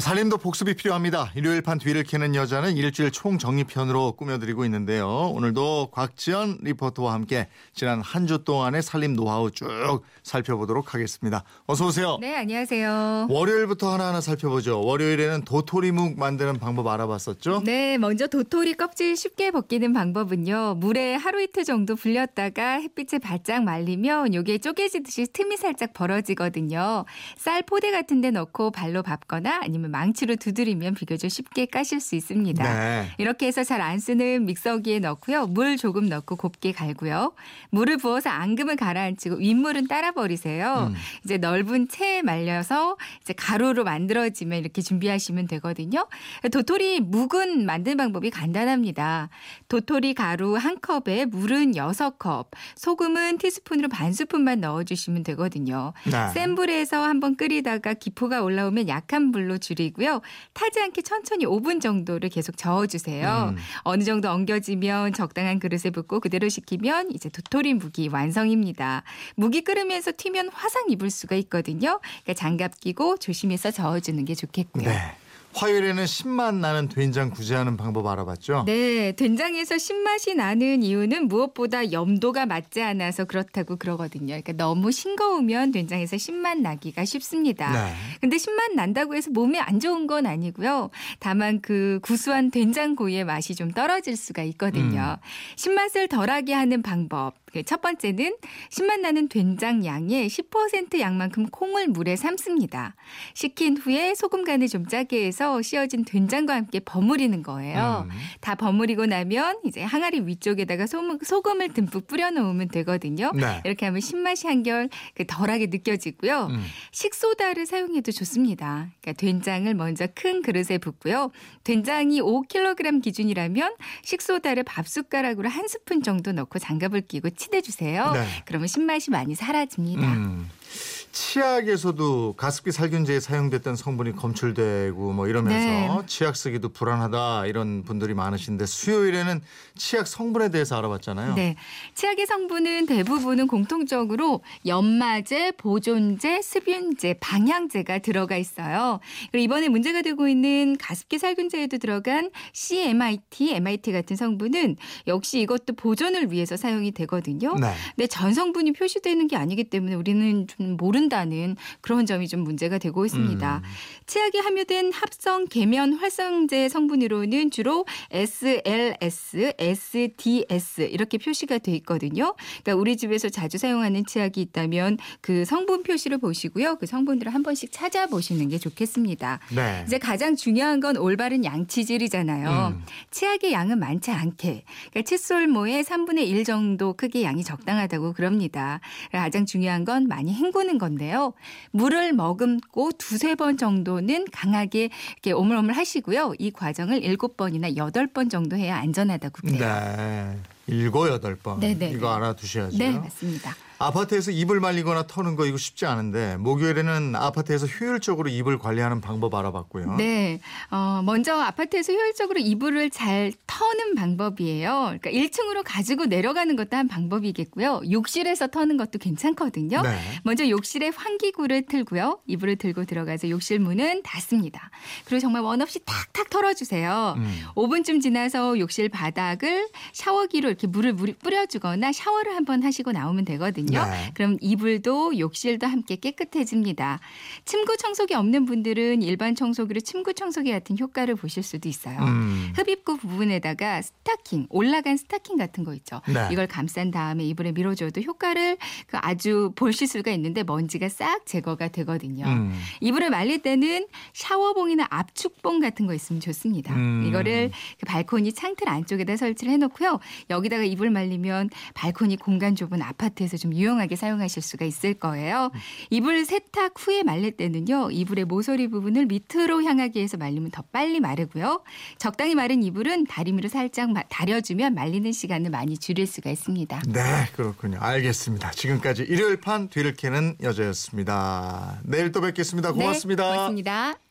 살림도 복습이 필요합니다. 일요일 판 뒤를 캐는 여자는 일주일 총정리편으로 꾸며드리고 있는데요. 오늘도 곽지연 리포터와 함께 지난 한 주 동안의 살림 노하우 쭉 살펴보도록 하겠습니다. 어서 오세요. 네, 안녕하세요. 월요일부터 하나하나 살펴보죠. 월요일에는 도토리묵 만드는 방법 알아봤었죠? 네, 먼저 도토리 껍질 쉽게 벗기는 방법은요. 물에 하루 이틀 정도 불렸다가 햇빛에 바짝 말리면 요게 쪼개지듯이 틈이 살짝 벌어지거든요. 쌀 포대 같은 데 넣고 발로 밟거나 아니면 망치로 두드리면 비교적 쉽게 까실 수 있습니다. 네. 이렇게 해서 잘 안 쓰는 믹서기에 넣고요. 물 조금 넣고 곱게 갈고요. 물을 부어서 앙금을 가라앉히고 윗물은 따라 버리세요. 음. 이제 넓은 체에 말려서 이제 가루로 만들어지면 이렇게 준비하시면 되거든요. 도토리 묵은 만드는 방법이 간단합니다. 도토리 가루 한 컵에 물은 여섯 컵, 소금은 티스푼으로 반 스푼만 넣어주시면 되거든요. 네. 센 불에서 한번 끓이다가 기포가 올라오면 약한 불로 줄이 고요. 타지 않게 천천히 5분 정도를 계속 저어주세요. 음. 어느 정도 엉겨지면 적당한 그릇에 붓고 그대로 식히면 이제 도토리 묵이 완성입니다. 묵이 끓으면서 튀면 화상 입을 수가 있거든요. 그러니까 장갑 끼고 조심해서 저어주는 게 좋겠고요. 네. 화요일에는 신맛 나는 된장 구제하는 방법 알아봤죠? 네, 된장에서 신맛이 나는 이유는 무엇보다 염도가 맞지 않아서 그렇다고 그러거든요. 그러니까 너무 싱거우면 된장에서 신맛 나기가 쉽습니다. 네. 근데 신맛 난다고 해서 몸에 안 좋은 건 아니고요. 다만 그 구수한 된장 고유의 맛이 좀 떨어질 수가 있거든요. 신맛을 덜하게 하는 방법. 그첫 번째는 신맛 나는 된장 양의 10% 양만큼 콩을 물에 삶습니다. 식힌 후에 소금 간을 좀 짜게 해서 씌어진 된장과 함께 버무리는 거예요. 음. 다 버무리고 나면 이제 항아리 위쪽에다가 소금, 소금을 듬뿍 뿌려 놓으면 되거든요. 네. 이렇게 하면 신맛이 한결 그 덜하게 느껴지고요. 음. 식소다를 사용해도 좋습니다. 그러니까 된장을 먼저 큰 그릇에 붓고요. 된장이 5kg 기준이라면 식소다를 밥 숟가락으로 한 스푼 정도 넣고 장갑을 끼고 치대주세요. 네. 그러면 신맛이 많이 사라집니다. 음. 치약에서도 가습기 살균제에 사용됐던 성분이 검출되고 뭐 이러면서 네. 치약 쓰기도 불안하다 이런 분들이 많으신데 수요일에는 치약 성분에 대해서 알아봤잖아요. 네. 치약의 성분은 대부분은 공통적으로 연마제, 보존제, 습윤제, 방향제가 들어가 있어요. 그리고 이번에 문제가 되고 있는 가습기 살균제에도 들어간 CMIT, MIT 같은 성분은 역시 이것도 보존을 위해서 사용이 되거든요. 네. 근데 전 성분이 표시되는 게 아니기 때문에 우리는 좀 모 른다는 그런 점이 좀 문제가 되고 있습니다. 음. 치약에 함유된 합성 계면 활성제 성분으로는 주로 SLS, SDS 이렇게 표시가 돼 있거든요. 그러니까 우리 집에서 자주 사용하는 치약이 있다면 그 성분 표시를 보시고요. 그 성분들을 한 번씩 찾아보시는 게 좋겠습니다. 네. 이제 가장 중요한 건 올바른 양치질이잖아요. 음. 치약의 양은 많지 않게. 그러니까 칫솔모의 3분의 1 정도 크기의 양이 적당하다고 그럽니다. 가장 중요한 건 많이 헹구는 건 데요. 물을 머금고 두세 번 정도는 강하게 이렇게 오물오물 하시고요. 이 과정을 7번이나 8번 정도 해야 안전하다고 그래요. 네. 일곱 여덟 번. 네네. 이거 알아두셔야죠. 네, 맞습니다. 아파트에서 이불 말리거나 터는 거 이거 쉽지 않은데 목요일에는 아파트에서 효율적으로 이불 관리하는 방법 알아봤고요. 네. 어, 먼저 아파트에서 효율적으로 이불을 잘 터는 방법이에요. 그러니까 1층으로 가지고 내려가는 것도 한 방법이겠고요. 욕실에서 터는 것도 괜찮거든요. 네. 먼저 욕실에 환기구를 틀고요. 이불을 들고 들어가서 욕실 문은 닫습니다. 그리고 정말 원 없이 탁탁 털어주세요. 음. 5분쯤 지나서 욕실 바닥을 샤워기로 이렇게 물을 물- 뿌려주거나 샤워를 한번 하시고 나오면 되거든요. 네. 그럼 이불도 욕실도 함께 깨끗해집니다. 침구 청소기 없는 분들은 일반 청소기로 침구 청소기 같은 효과를 보실 수도 있어요. 음. 흡입구 부분에다가 스타킹, 올라간 스타킹 같은 거 있죠. 네. 이걸 감싼 다음에 이불에 밀어줘도 효과를 그 아주 보실 수가 있는데 먼지가 싹 제거가 되거든요. 음. 이불을 말릴 때는 샤워봉이나 압축봉 같은 거 있으면 좋습니다. 음. 이거를 그 발코니 창틀 안쪽에다 설치를 해놓고요. 여기다가 이불 말리면 발코니 공간 좁은 아파트에서 좀 유용하게 사용하실 수가 있을 거예요. 이불 세탁 후에 말릴 때는요. 이불의 모서리 부분을 밑으로 향하게 해서 말리면 더 빨리 마르고요. 적당히 마른 이불은 다리미로 살짝 마- 다려주면 말리는 시간을 많이 줄일 수가 있습니다. 네, 그렇군요. 알겠습니다. 지금까지 일요일 판 뒤를 캐는 여자였습니다. 내일 또 뵙겠습니다. 고맙습니다. 네, 고맙습니다.